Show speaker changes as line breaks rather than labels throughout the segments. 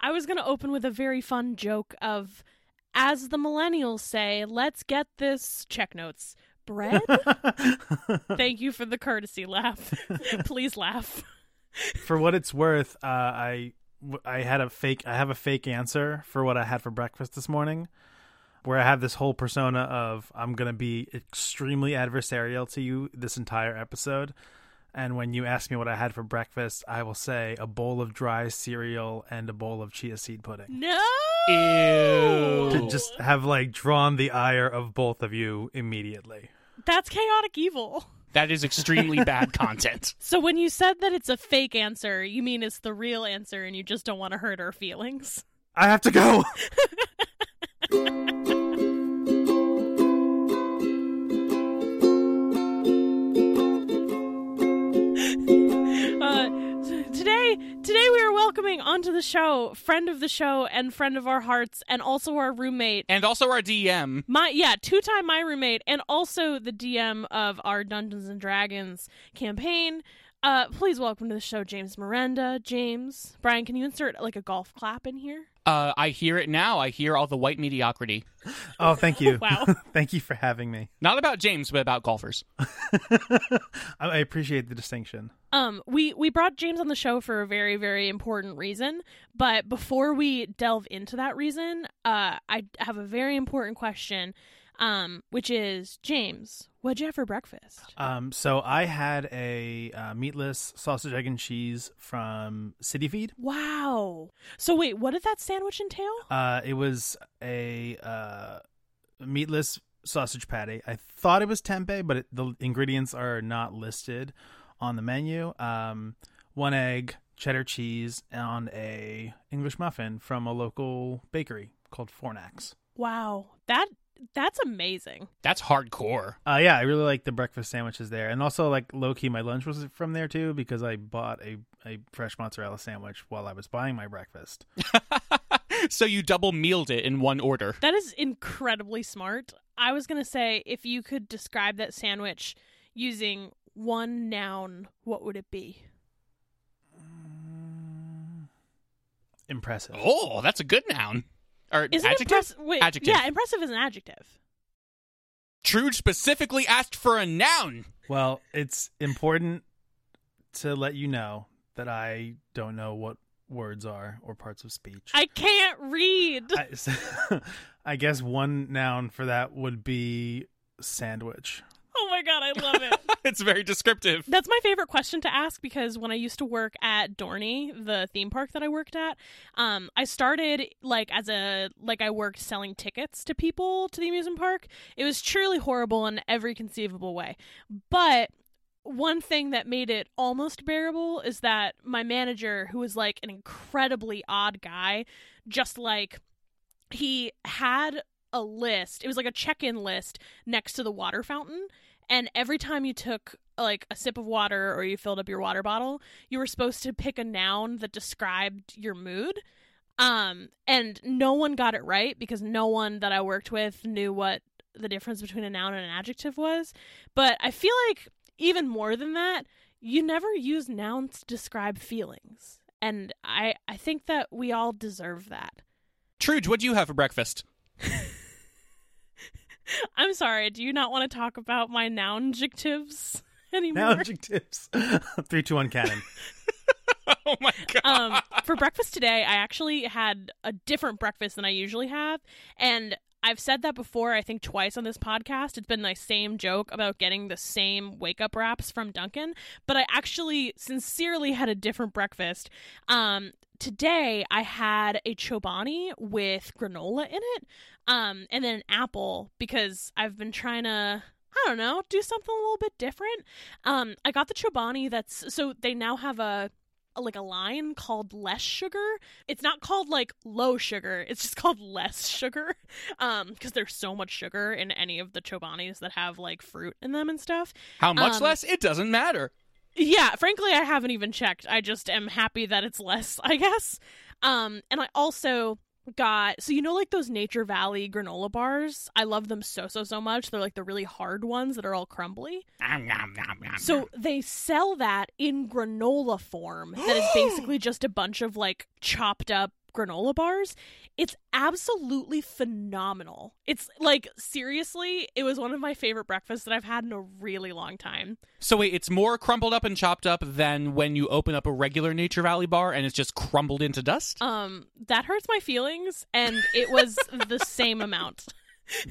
I was going to open with a very fun joke of, as the millennials say, let's get this check notes. Bread? Thank you for the courtesy laugh. Please laugh.
for what it's worth, uh, I I had a fake. I have a fake answer for what I had for breakfast this morning, where I have this whole persona of I'm gonna be extremely adversarial to you this entire episode. And when you ask me what I had for breakfast, I will say a bowl of dry cereal and a bowl of chia seed pudding.
No!
Ew.
To just have like drawn the ire of both of you immediately.
That's chaotic evil.
That is extremely bad content.
So when you said that it's a fake answer, you mean it's the real answer and you just don't want to hurt our feelings?
I have to go.
today, we are welcoming onto the show friend of the show and friend of our hearts, and also our roommate.
And also our DM.
My yeah, two time my roommate, and also the DM of our Dungeons and Dragons campaign. Uh, please welcome to the show, James Miranda. James, Brian, can you insert like a golf clap in here?
Uh, I hear it now. I hear all the white mediocrity.
Oh, thank you.
Wow.
thank you for having me.
Not about James, but about golfers.
I I appreciate the distinction.
Um, we we brought James on the show for a very very important reason, but before we delve into that reason, uh, I have a very important question, um, which is James, what'd you have for breakfast?
Um, so I had a uh, meatless sausage, egg, and cheese from City Feed.
Wow. So wait, what did that sandwich entail?
Uh, it was a uh, meatless sausage patty. I thought it was tempeh, but it, the ingredients are not listed on the menu. Um, one egg, cheddar cheese, and a English muffin from a local bakery called Fornax.
Wow, that that's amazing.
That's hardcore.
Uh, yeah, I really like the breakfast sandwiches there, and also like low key, my lunch was from there too because I bought a a fresh mozzarella sandwich while I was buying my breakfast.
so you double mealed it in one order.
That is incredibly smart. I was gonna say if you could describe that sandwich using one noun, what would it be?
Impressive.
Oh, that's a good noun. Or
Is it
adjective?
impressive? Wait,
Adjective.
yeah, impressive is an adjective.
Trude specifically asked for a noun.
Well, it's important to let you know that I don't know what words are or parts of speech.
I can't read.
I, I guess one noun for that would be sandwich.
Oh my god, I love it.
it's very descriptive.
That's my favorite question to ask because when I used to work at Dorney, the theme park that I worked at, um, I started like as a like I worked selling tickets to people to the amusement park. It was truly horrible in every conceivable way, but one thing that made it almost bearable is that my manager, who was like an incredibly odd guy, just like he had a list. It was like a check-in list next to the water fountain, and every time you took like a sip of water or you filled up your water bottle, you were supposed to pick a noun that described your mood. Um, and no one got it right because no one that I worked with knew what the difference between a noun and an adjective was. But I feel like even more than that, you never use nouns to describe feelings. And I I think that we all deserve that.
Trude, what do you have for breakfast?
I'm sorry, do you not want to talk about my noun adjectives anymore?
Now adjectives. Three, two, one, cannon.
oh my god.
um, for breakfast today, I actually had a different breakfast than I usually have, and I've said that before. I think twice on this podcast. It's been my same joke about getting the same wake up wraps from Dunkin', but I actually sincerely had a different breakfast. Um, today I had a chobani with granola in it, um, and then an apple because I've been trying to. I don't know, do something a little bit different. Um, I got the chobani that's so they now have a like a line called less sugar. It's not called like low sugar. It's just called less sugar. Um because there's so much sugar in any of the chobanis that have like fruit in them and stuff.
How much
um,
less? It doesn't matter.
Yeah, frankly I haven't even checked. I just am happy that it's less, I guess. Um and I also got so you know like those Nature Valley granola bars? I love them so so so much. They're like the really hard ones that are all crumbly. So they sell that in granola form. That is basically just a bunch of like chopped up granola bars. It's absolutely phenomenal. It's like seriously, it was one of my favorite breakfasts that I've had in a really long time.
So wait, it's more crumbled up and chopped up than when you open up a regular Nature Valley bar and it's just crumbled into dust?
Um that hurts my feelings and it was the same amount.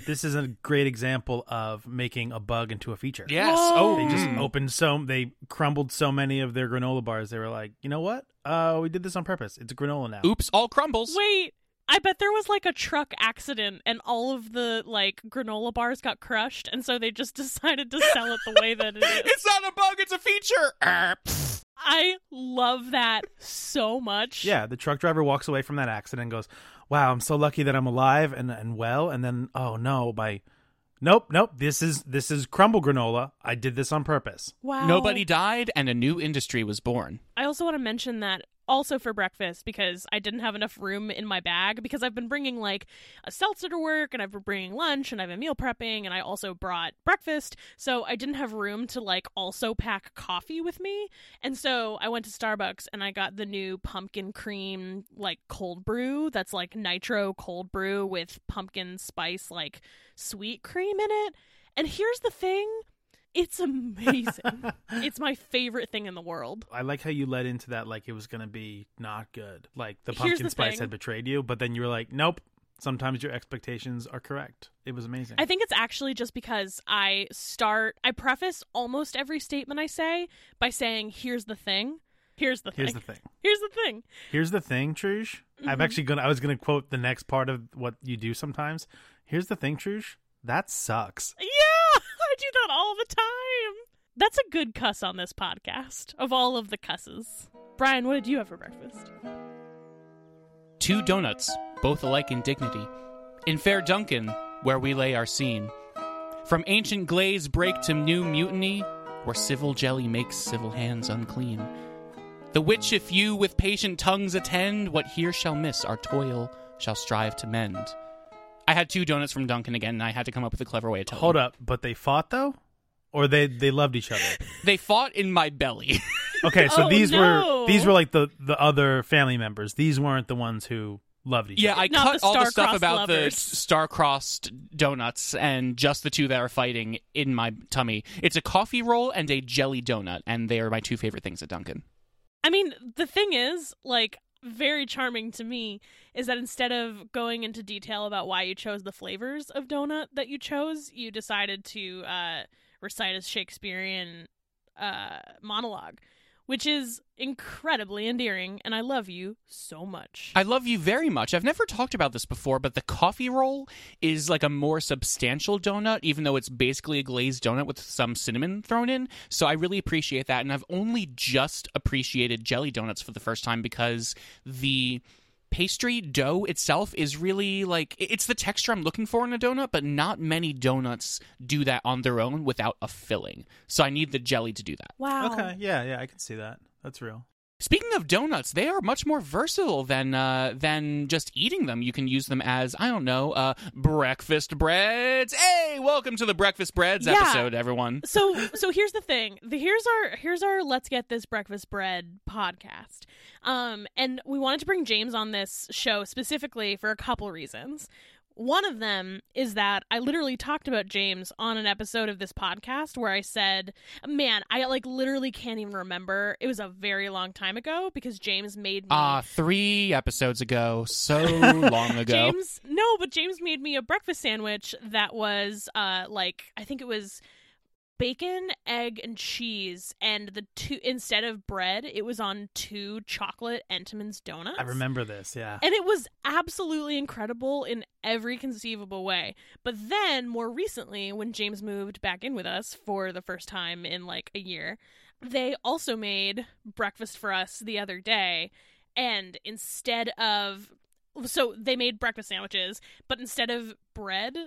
This is a great example of making a bug into a feature.
yes.
Whoa.
Oh,
They just opened so they crumbled so many of their granola bars. They were like, you know what? Uh, we did this on purpose. It's granola now.
Oops, all crumbles.
Wait, I bet there was like a truck accident and all of the like granola bars got crushed and so they just decided to sell it the way that it is.
It's not a bug, it's a feature. Er.
I love that so much.
Yeah, the truck driver walks away from that accident and goes, "Wow, I'm so lucky that I'm alive and and well." And then, oh no, my Nope, nope. This is this is crumble granola. I did this on purpose.
Wow.
Nobody died and a new industry was born.
I also want to mention that also for breakfast because I didn't have enough room in my bag because I've been bringing like a seltzer to work and I've been bringing lunch and I've been meal prepping and I also brought breakfast. So I didn't have room to like also pack coffee with me. And so I went to Starbucks and I got the new pumpkin cream like cold brew that's like nitro cold brew with pumpkin spice like sweet cream in it. And here's the thing. It's amazing. it's my favorite thing in the world.
I like how you led into that like it was going to be not good. Like the pumpkin
the
spice
thing.
had betrayed you, but then you were like, "Nope." Sometimes your expectations are correct. It was amazing.
I think it's actually just because I start, I preface almost every statement I say by saying, here's the thing. Here's the thing.
Here's the thing.
Here's the thing.
Here's the thing, Truge. I'm
Mhm.
actually gonna. I was gonna quote the next part of what you do sometimes. Here's the thing, Truge. That sucks.
Yeah, do that all the time. That's a good cuss on this podcast of all of the cusses. Brian, what did you have for breakfast?
Two donuts, both alike in dignity. In fair Dunkin', where we lay our scene. From ancient glaze break to new mutiny, where civil jelly makes civil hands unclean. The which, if you with patient tongues attend, what here shall miss, our toil shall strive to mend. I had two donuts from Dunkin' again, and I had to come up with a clever way of telling.
Hold
you.
up, but they fought though, or they they loved each other.
They fought in my belly.
Okay, so
Oh,
these
no.
were these were like the the other family members. These weren't the ones who loved each
Yeah,
other.
Yeah, I
Not
cut
the
all the stuff about
lovers.
the star-crossed donuts and just the two that are fighting in my tummy. It's a coffee roll and a jelly donut, and they are my two favorite things at Dunkin'.
I mean, the thing is, like, very charming to me is that instead of going into detail about why you chose the flavors of donut that you chose, you decided to uh, recite a Shakespearean uh, monologue, which is incredibly endearing, and I love you so much.
I love you very much. I've never talked about this before, but the coffee roll is like a more substantial donut, even though it's basically a glazed donut with some cinnamon thrown in. So I really appreciate that. And I've only just appreciated jelly donuts for the first time because the pastry dough itself is really like it's the texture I'm looking for in a donut, but not many donuts do that on their own without a filling. So I need the jelly to do that.
wow.
Okay, yeah, yeah, I can see that. That's real.
Speaking of donuts, they are much more versatile than uh, than just eating them. You can use them as I don't know, uh, breakfast breads. Hey, welcome to the breakfast breads
Yeah.
episode, everyone.
so so here's the thing the, here's our here's our let's get this breakfast bread podcast um and we wanted to bring james on this show specifically for a couple reasons one of them is that I literally talked about James on an episode of this podcast where I said, "Man, I like literally can't even remember. It was a very long time ago because James made me
Ah, three episodes ago, so long ago.
James, no, but James made me a breakfast sandwich that was uh like I think it was bacon, egg, and cheese, and the two instead of bread, it was on two chocolate Entenmann's donuts.
I remember this. Yeah.
And it was absolutely incredible in every conceivable way. But then, more recently, when James moved back in with us for the first time in like a year, they also made breakfast for us the other day. And instead of. So they made breakfast sandwiches, but instead of bread,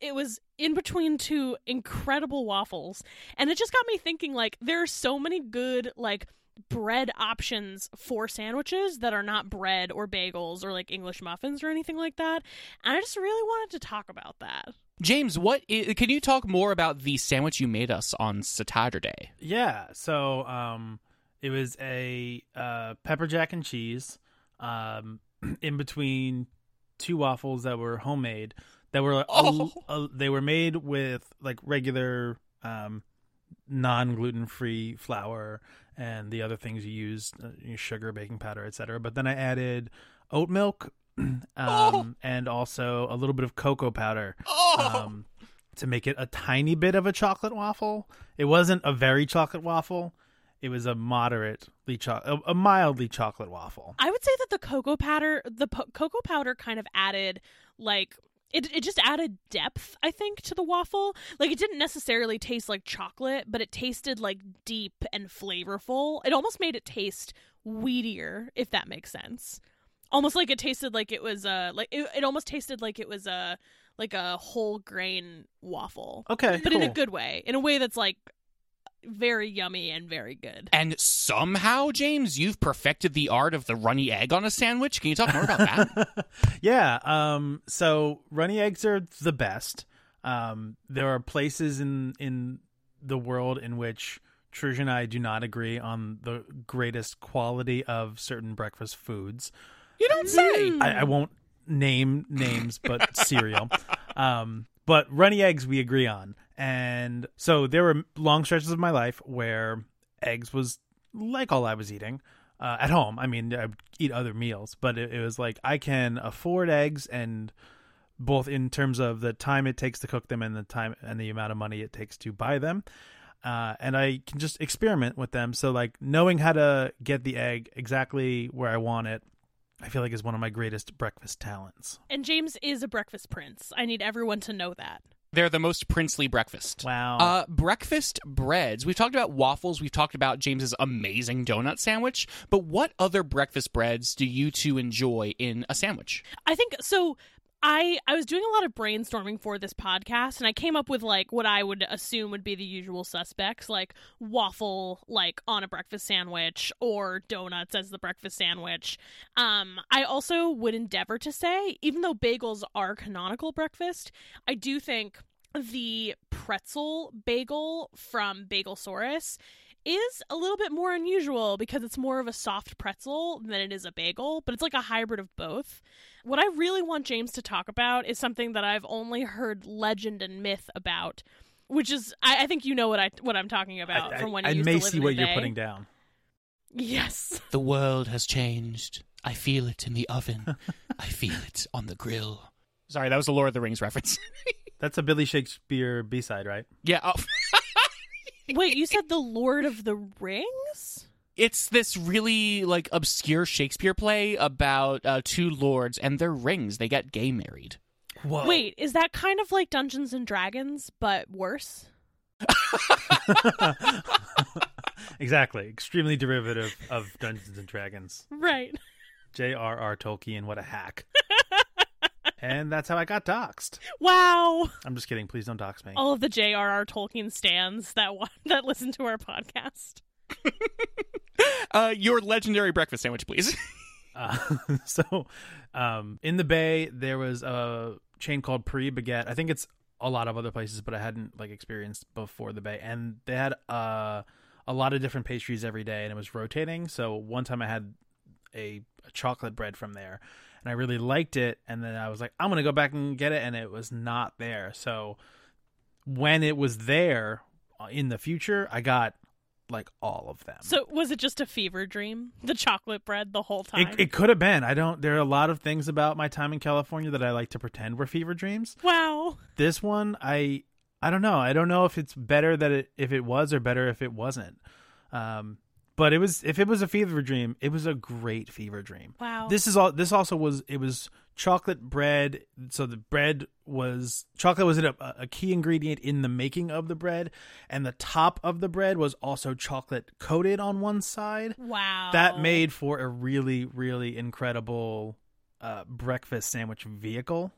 it was in between two incredible waffles. And it just got me thinking like, there are so many good, like, bread options for sandwiches that are not bread or bagels or like English muffins or anything like that. And I just really wanted to talk about that.
James, what i- can you talk more about the sandwich you made us on Saturday?
Yeah. So, um, it was a uh, pepper jack and cheese, um, in between two waffles that were homemade that were a-
Oh.
a- they were made with like regular um non-gluten free flour and the other things you use uh, sugar baking powder etc but then i added oat milk um
Oh.
and also a little bit of cocoa powder
Oh,
um to make it a tiny bit of a chocolate waffle. It wasn't a very chocolate waffle. It was a moderately cho- a, a mildly chocolate waffle.
I would say that the cocoa powder, the po- cocoa powder, kind of added like it. It just added depth, I think, to the waffle. Like it didn't necessarily taste like chocolate, but it tasted like deep and flavorful. It almost made it taste wheatier, if that makes sense. Almost like it tasted like it was a like it, it almost tasted like it was a like a whole grain waffle,
okay
but in a good way, in a way that's like very yummy and very good.
and somehow, James, you've perfected the art of the runny egg on a sandwich. Can you talk more about that?
yeah. Um. So runny eggs are the best. Um. There are places in in the world in which Trish and I do not agree on the greatest quality of certain breakfast foods.
you don't say.
Mm.
I, I won't name names, but cereal. Um, but runny eggs we agree on, and so there were long stretches of my life where eggs was like all I was eating uh, at home. I mean, I would eat other meals, but it, it was like I can afford eggs, and both in terms of the time it takes to cook them and the time and the amount of money it takes to buy them. Uh, and I can just experiment with them. So, like, knowing how to get the egg exactly where I want it I feel like is one of my greatest breakfast talents.
And James is a breakfast prince. I need everyone to know that.
They're the most princely breakfast.
Wow.
Uh, breakfast breads. We've talked about waffles. We've talked about James's amazing donut sandwich. But what other breakfast breads do you two enjoy in a sandwich?
I think so. I I was doing a lot of brainstorming for this podcast, and I came up with like what I would assume would be the usual suspects, like waffle, like on a breakfast sandwich, or donuts as the breakfast sandwich. Um, I also would endeavor to say, even though bagels are canonical breakfast, I do think the pretzel bagel from Bagelsaurus is a little bit more unusual because it's more of a soft pretzel than it is a bagel, but it's like a hybrid of both. What I really want James to talk about is something that I've only heard legend and myth about, which is I, I think you know what I what I'm talking about
I,
from when
I,
you
I
used
may
to live
see
in
what you're
Bay.
putting down.
Yes.
The world has changed. I feel it in the oven. I feel it on the grill. Sorry, that was a Lord of the Rings reference.
That's a Billy Shakespeare B side, right?
yeah. Oh.
Wait, you said the Lord of the Rings?
It's this really like obscure Shakespeare play about uh, two lords and their rings. They get gay married.
Whoa.
Wait, is that kind of like Dungeons and Dragons but worse?
exactly. Extremely derivative of Dungeons and Dragons.
Right.
J.R.R. Tolkien, what a hack. And that's how I got doxxed.
Wow.
I'm just kidding. Please don't dox me.
All of the J.R.R. Tolkien stands that wa- that listen to our podcast.
Uh, your legendary breakfast sandwich, please.
Uh, so, um, in the Bay, there was a chain called Pre Baguette. I think it's a lot of other places, but I hadn't like experienced before the Bay, and they had uh, a lot of different pastries every day, and it was rotating. So one time I had a, a chocolate bread from there, and I really liked it, and then I was like, I'm gonna go back and get it, and it was not there. So when it was there uh, in the future, I got like all of them.
So was it just a fever dream? The chocolate bread the whole time?
It, it could have been. I don't. There are a lot of things about my time in California that I like to pretend were fever dreams.
wow.
This one, I, I don't know. I don't know if it's better that it if it was or better if it wasn't. Um, but it was. If it was a fever dream, it was a great fever dream.
Wow.
This is all. This also was. It was chocolate bread. So the bread was chocolate was a, a key ingredient in the making of the bread, and the top of the bread was also chocolate coated on one side
wow.
that made for a really really incredible uh, breakfast sandwich vehicle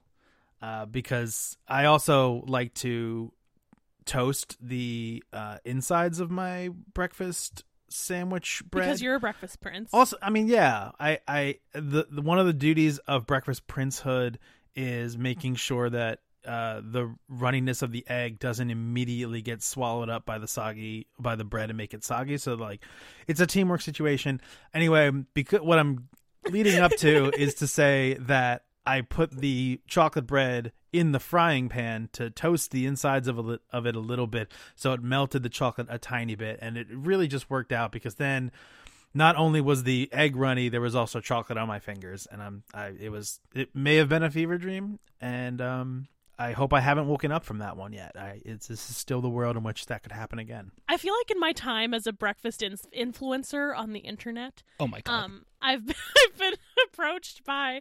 uh, because i also like to toast the uh, insides of my breakfast sandwich bread
because you're a breakfast prince.
also i mean yeah i i the, the one of the duties of breakfast princehood is making sure that uh, the runniness of the egg doesn't immediately get swallowed up by the soggy by the bread and make it soggy. So like, it's a teamwork situation. Anyway, because what I'm leading up to is to say that I put the chocolate bread in the frying pan to toast the insides of, a of it a little bit so it melted the chocolate a tiny bit and it really just worked out because then not only was the egg runny there was also chocolate on my fingers and I'm I it was it may have been a fever dream and um I hope I haven't woken up from that one yet. I it's this is still the world in which that could happen again.
I feel like in my time as a breakfast in- influencer on the internet,
Oh my god.
um, I've been, I've been approached by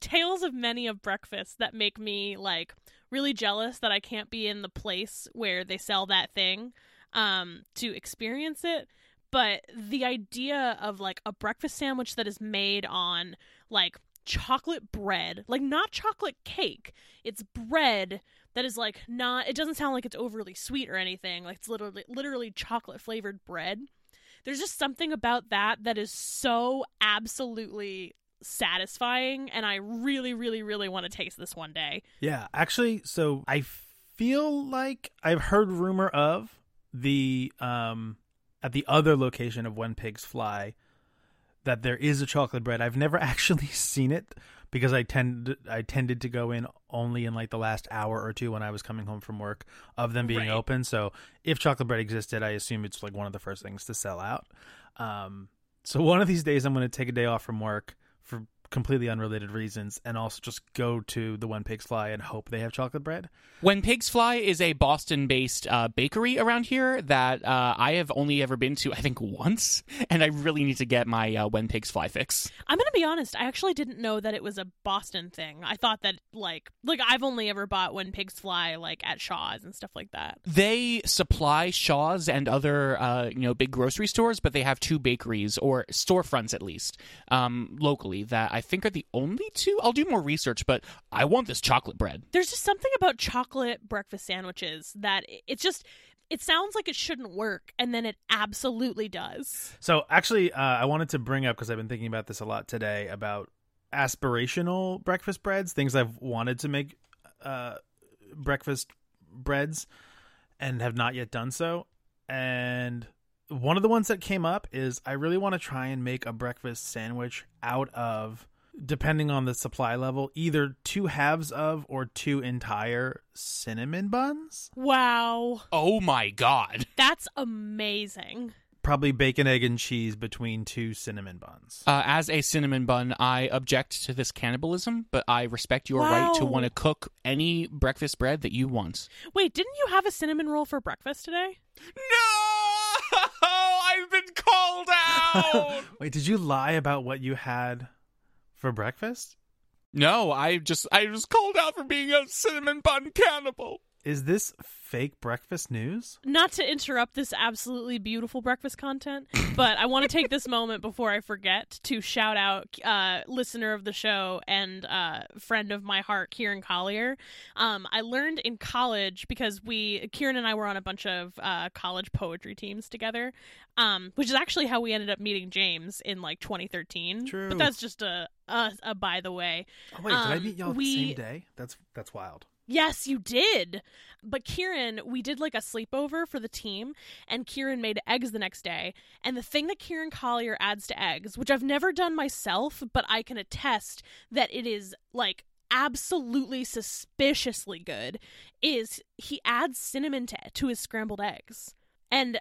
tales of many of breakfast that make me like really jealous that I can't be in the place where they sell that thing um, to experience it. But the idea of like a breakfast sandwich that is made on like chocolate bread, like not chocolate cake, it's bread that is like not. It doesn't sound like it's overly sweet or anything. Like it's literally literally chocolate flavored bread there's just something about that that is so absolutely satisfying and i really really really want to taste this one day
Yeah, actually, so I feel like I've heard rumor of the um at the other location of When Pigs Fly that there is a chocolate bread. I've never actually seen it because I tend I tended to go in only in like the last hour or two when I was coming home from work of them being
Right.
open. So if chocolate bread existed, I assume it's like one of the first things to sell out. Um, so one of these days, I'm going to take a day off from work completely unrelated reasons, and also just go to the When Pigs Fly and hope they have chocolate bread.
When Pigs Fly is a Boston based uh, bakery around here that uh, I have only ever been to, I think, once. And I really need to get my uh, When Pigs Fly fix.
i'm gonna be honest i actually didn't know that it was a boston thing i thought that like like i've only ever bought when pigs fly like at shaw's and stuff like that
They supply Shaw's and other, uh, you know, big grocery stores, but they have two bakeries or storefronts at least um, locally that I think are the only two. I'll do more research, but I want this chocolate bread.
there's just something about chocolate breakfast sandwiches that it- it's just it sounds like it shouldn't work and then it absolutely does
So actually, uh, I wanted to bring up because I've been thinking about this a lot today about aspirational breakfast breads, things I've wanted to make uh, breakfast breads and have not yet done so. And one of the ones that came up is I really want to try and make a breakfast sandwich out of, depending on the supply level, either two halves of or two entire cinnamon buns.
wow
Oh my god.
that's amazing
Probably bacon, egg, and cheese between two cinnamon buns.
Uh, as a cinnamon bun, I object to this cannibalism, but I respect your right to want to cook any breakfast bread that you want.
Wait, didn't you have a cinnamon roll for breakfast today?
No! I've been called out!
Wait, did you lie about what you had for breakfast?
no, I just I was called out for being a cinnamon bun cannibal.
Is this fake breakfast news?
Not to interrupt this absolutely beautiful breakfast content, but I want to take this moment before I forget to shout out uh, listener of the show and uh, friend of my heart, Kieran Collier. Um, I learned in college because we, Kieran and I were on a bunch of uh, college poetry teams together, um, which is actually how we ended up meeting James in like 2013.
True.
But that's just a, a, a by the way.
Oh wait, did I
Um,
meet y'all
we-
the same day? That's that's wild.
Yes, you did. But Kieran, we did like a sleepover for the team, and Kieran made eggs the next day. And the thing that Kieran Collier adds to eggs, which I've never done myself, but I can attest that it is like absolutely suspiciously good, is he adds cinnamon to, to his scrambled eggs. And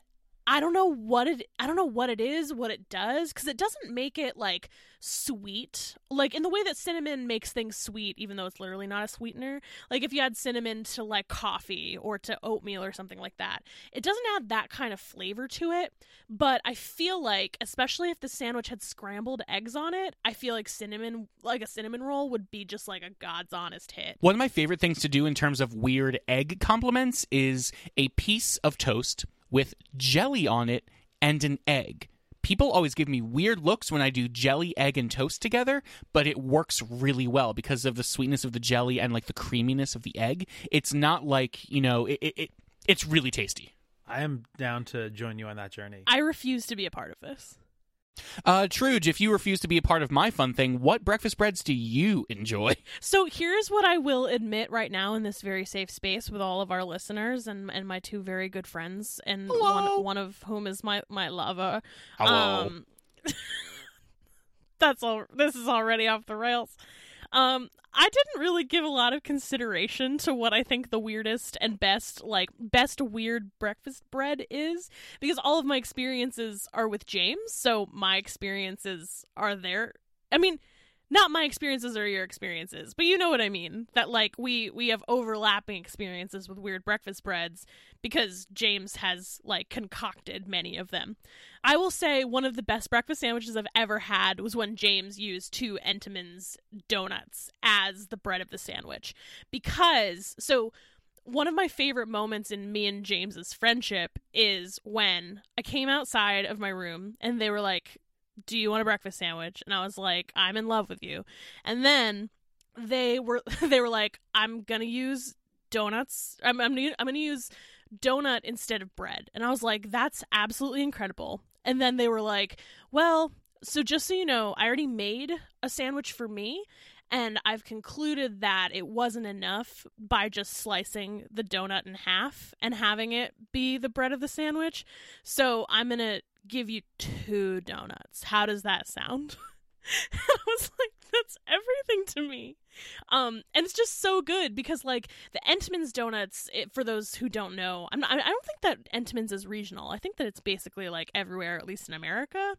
I don't know what it I don't know what it is, what it does cuz it doesn't make it like sweet. Like in the way that cinnamon makes things sweet even though it's literally not a sweetener. Like if you add cinnamon to like coffee or to oatmeal or something like that. It doesn't add that kind of flavor to it, but I feel like especially if the sandwich had scrambled eggs on it, I feel like cinnamon like a cinnamon roll would be just like a god's honest hit.
One of my favorite things to do in terms of weird egg compliments is a piece of toast with jelly on it and an egg. People always give me weird looks when I do jelly, egg, and toast together, but it works really well because of the sweetness of the jelly and like the creaminess of the egg. It's not like, you know, it, it, it it's really tasty.
I am down to join you on that journey.
I refuse to be a part of this.
Uh, Truge, if you refuse to be a part of my fun thing, what breakfast breads do you enjoy?
So here's what I will admit right now in this very safe space with all of our listeners and, and my two very good friends and
Hello.
one one of whom is my my lover.
Hello.
Um, that's all. This is already off the rails. Um, I didn't really give a lot of consideration to what I think the weirdest and best, like best weird breakfast bread is, because all of my experiences are with James. So my experiences are there. I mean, not my experiences or your experiences, but you know what I mean. That like we we have overlapping experiences with weird breakfast breads because James has like concocted many of them. I will say one of the best breakfast sandwiches I've ever had was when James used two Entenmann's donuts as the bread of the sandwich because so one of my favorite moments in me and James's friendship is when I came outside of my room and they were like do you want a breakfast sandwich? And I was like, I'm in love with you. And then they were they were like, I'm gonna use donuts. I'm I'm gonna, I'm gonna use donut instead of bread. And I was like, that's absolutely incredible. And then they were like, well, so just so you know, I already made a sandwich for me. And I've concluded that it wasn't enough by just slicing the donut in half and having it be the bread of the sandwich. So I'm going to give you two donuts. How does that sound? I was like, that's everything to me. Um, and it's just so good because like the Entenmann's donuts, it, for those who don't know, I'm not, I don't think that Entenmann's is regional. I think that it's basically like everywhere, at least in America.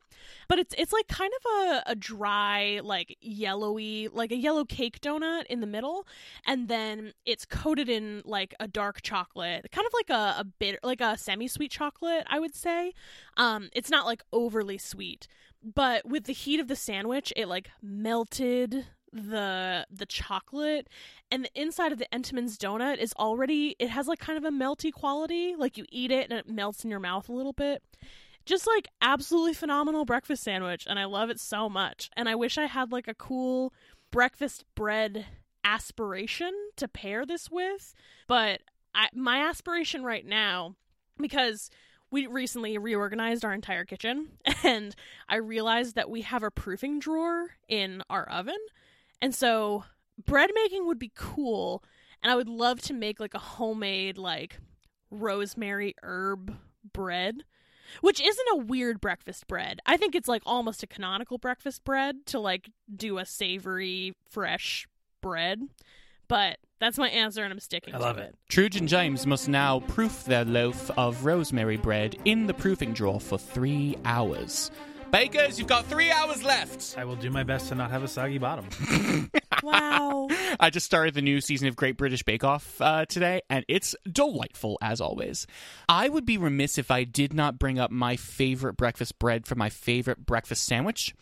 But it's it's like kind of a, a dry, like yellowy, like a yellow cake donut in the middle, and then it's coated in like a dark chocolate, kind of like a, a bit like a semi sweet chocolate, I would say. Um, it's not like overly sweet but with the heat of the sandwich it like melted the the chocolate and the inside of the Entenmann's donut is already it has like kind of a melty quality like you eat it and it melts in your mouth a little bit. Just like absolutely phenomenal breakfast sandwich and I love it so much and I wish I had like a cool breakfast bread aspiration to pair this with but I, my aspiration right now because we recently reorganized our entire kitchen and I realized that we have a proofing drawer in our oven. And so bread making would be cool and I would love to make like a homemade like rosemary herb bread, which isn't a weird breakfast bread. I think it's like almost a canonical breakfast bread to like do a savory fresh bread. But that's my answer, and I'm sticking
I
to
love
it.
it.
Truge and James must now proof their loaf of rosemary bread in the proofing drawer for three hours. Bakers, you've got three hours left.
I will do my best to not have a soggy bottom.
Wow.
I just started the new season of Great British Bake Off uh, today, and it's delightful as always. I would be remiss if I did not bring up my favorite breakfast bread for my favorite breakfast sandwich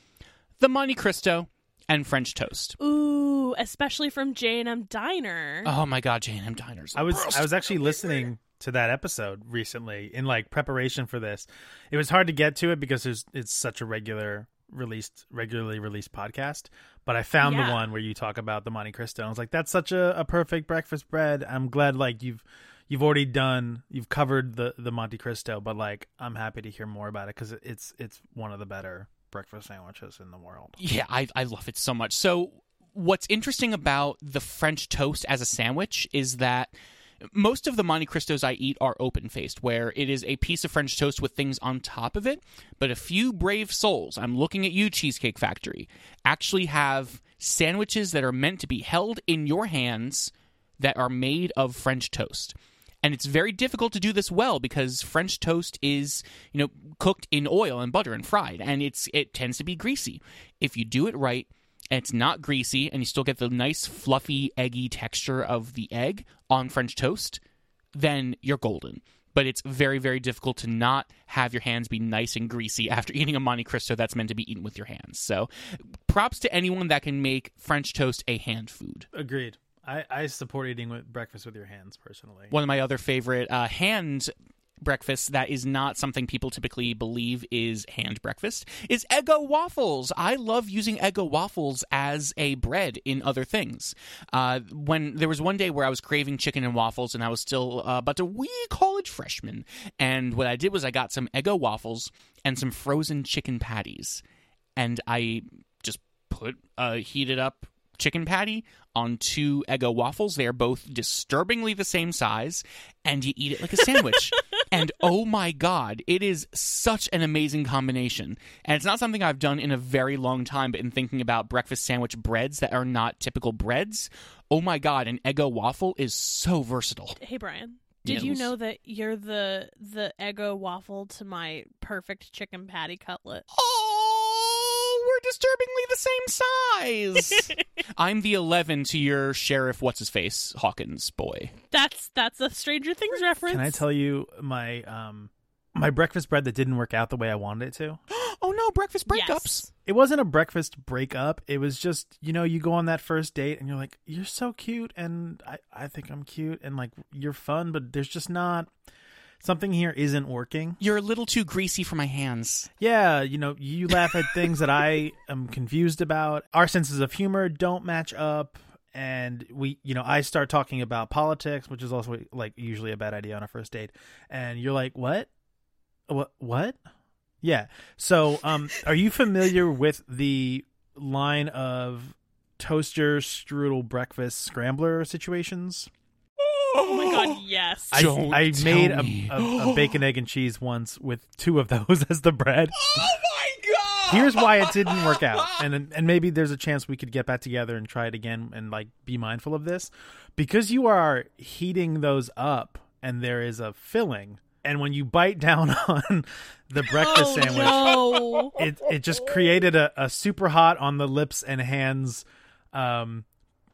the Monte Cristo and French toast.
Ooh, especially from J&M Diner.
Oh my god, J&M Diners.
I was I was actually listening to that episode recently in like preparation for this. It was hard to get to it because there's it's such a regular released regularly released podcast. But I found
Yeah.
the one where you talk about the Monte Cristo. And I was like, that's such a, a perfect breakfast bread. I'm glad like you've you've already done you've covered the the Monte Cristo, but like I'm happy to hear more about it because it's it's one of the better breakfast sandwiches in the world.
Yeah, I, I love it so much. So, what's interesting about the French toast as a sandwich is that most of the Monte Cristos I eat are open faced, where it is a piece of French toast with things on top of it. But a few brave souls, I'm looking at you, Cheesecake Factory, actually have sandwiches that are meant to be held in your hands that are made of French toast. And it's very difficult to do this well because French toast is, you know, cooked in oil and butter and fried, and it's it tends to be greasy. If you do it right, and it's not greasy, and you still get the nice fluffy eggy texture of the egg on French toast, then you're golden. But it's very, very difficult to not have your hands be nice and greasy after eating a Monte Cristo that's meant to be eaten with your hands. So, props to anyone that can make French toast a hand food.
Agreed. I, I support eating with breakfast with your hands personally.
one of my other favorite uh, hand breakfasts that is not something people typically believe is hand breakfast is Eggo waffles. I love using Eggo waffles as a bread in other things. Uh, when there was one day where I was craving chicken and waffles, and I was still uh, but a wee college freshman, and what I did was I got some Eggo waffles and some frozen chicken patties, and I just put a heated up chicken patty on two Eggo waffles. They are both disturbingly the same size, and you eat it like a sandwich. and oh my god, it is such an amazing combination. And it's not something I've done in a very long time, but in thinking about breakfast sandwich breads that are not typical breads, oh my god, an Eggo waffle is so versatile.
Hey Brian, did you know that you're the the Eggo waffle to my perfect chicken patty cutlet?
Oh, we're disturbingly the same size. I'm the 11 to your sheriff, what's his face, Hawkins boy.
That's that's a Stranger Things reference.
Can I tell you my um my breakfast bread that didn't work out the way I wanted it to?
Oh no, breakfast breakups.
Yes.
It wasn't a breakfast breakup. It was just, you know, you go on that first date and you're like, you're so cute and I, I think I'm cute and like you're fun, but there's just not something here isn't working.
You're a little too greasy for my hands.
Yeah, you know, you laugh at things that I am confused about. Our senses of humor don't match up. And we, you know, I start talking about politics, which is also like usually a bad idea on a first date. And you're like, what? What? What? Yeah. So, um, are you familiar with the line of toaster strudel breakfast scrambler situations?
Oh my god, yes.
I,
Don't
I
tell
made a,
me.
a, a bacon, egg, and cheese once with two of those as the bread.
Oh my god!
Here's why it didn't work out, and and maybe there's a chance we could get back together and try it again, and like be mindful of this, because you are heating those up, and there is a filling, and when you bite down on the breakfast
oh,
sandwich,
No.
it it just created a, a super hot on the lips and hands um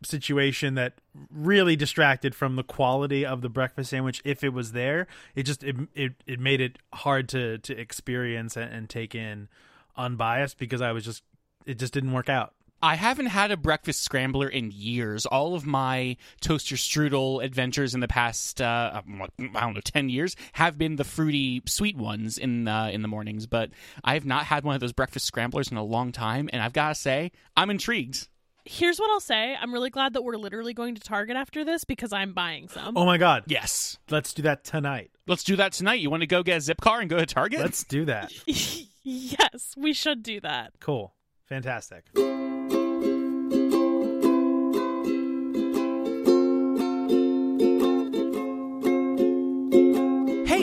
situation that really distracted from the quality of the breakfast sandwich if it was there it just it it, it made it hard to to experience and, and take in unbiased because i was just it just didn't work out
I haven't had a breakfast scrambler in years. All of my toaster strudel adventures in the past, uh, I don't know, ten years have been the fruity sweet ones in uh, in the mornings. But I have not had one of those breakfast scramblers in a long time, and I've got to say, I'm intrigued.
Here's what I'll say. I'm really glad that we're literally going to Target after this because I'm buying some.
oh my god
Yes,
let's do that tonight
let's do that tonight. You want to go get a Zipcar and go to Target?
let's do that
yes, we should do that.
cool fantastic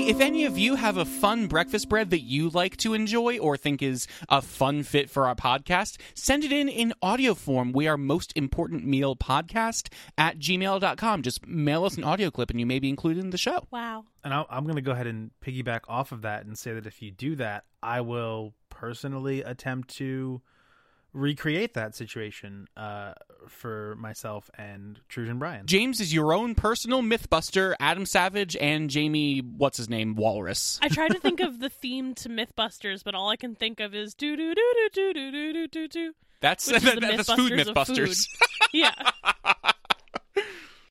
Hey, if any of you have a fun breakfast bread that you like to enjoy or think is a fun fit for our podcast, send it in in audio form. We are most important meal podcast at gmail.com. Just mail us an audio clip and you may be included in the show.
Wow.
and i'm going to go ahead and piggyback off of that and say that if you do that i will personally attempt to recreate that situation uh, for myself and Trujan Brian.
James is your own personal mythbuster, Adam Savage and Jamie, what's his name, Walrus.
I tried to think of the theme to Mythbusters, but all I can think of is do do do do do do do do do do.
That's
Which is the
that's food
Mythbusters of
Mythbusters.
food. Yeah.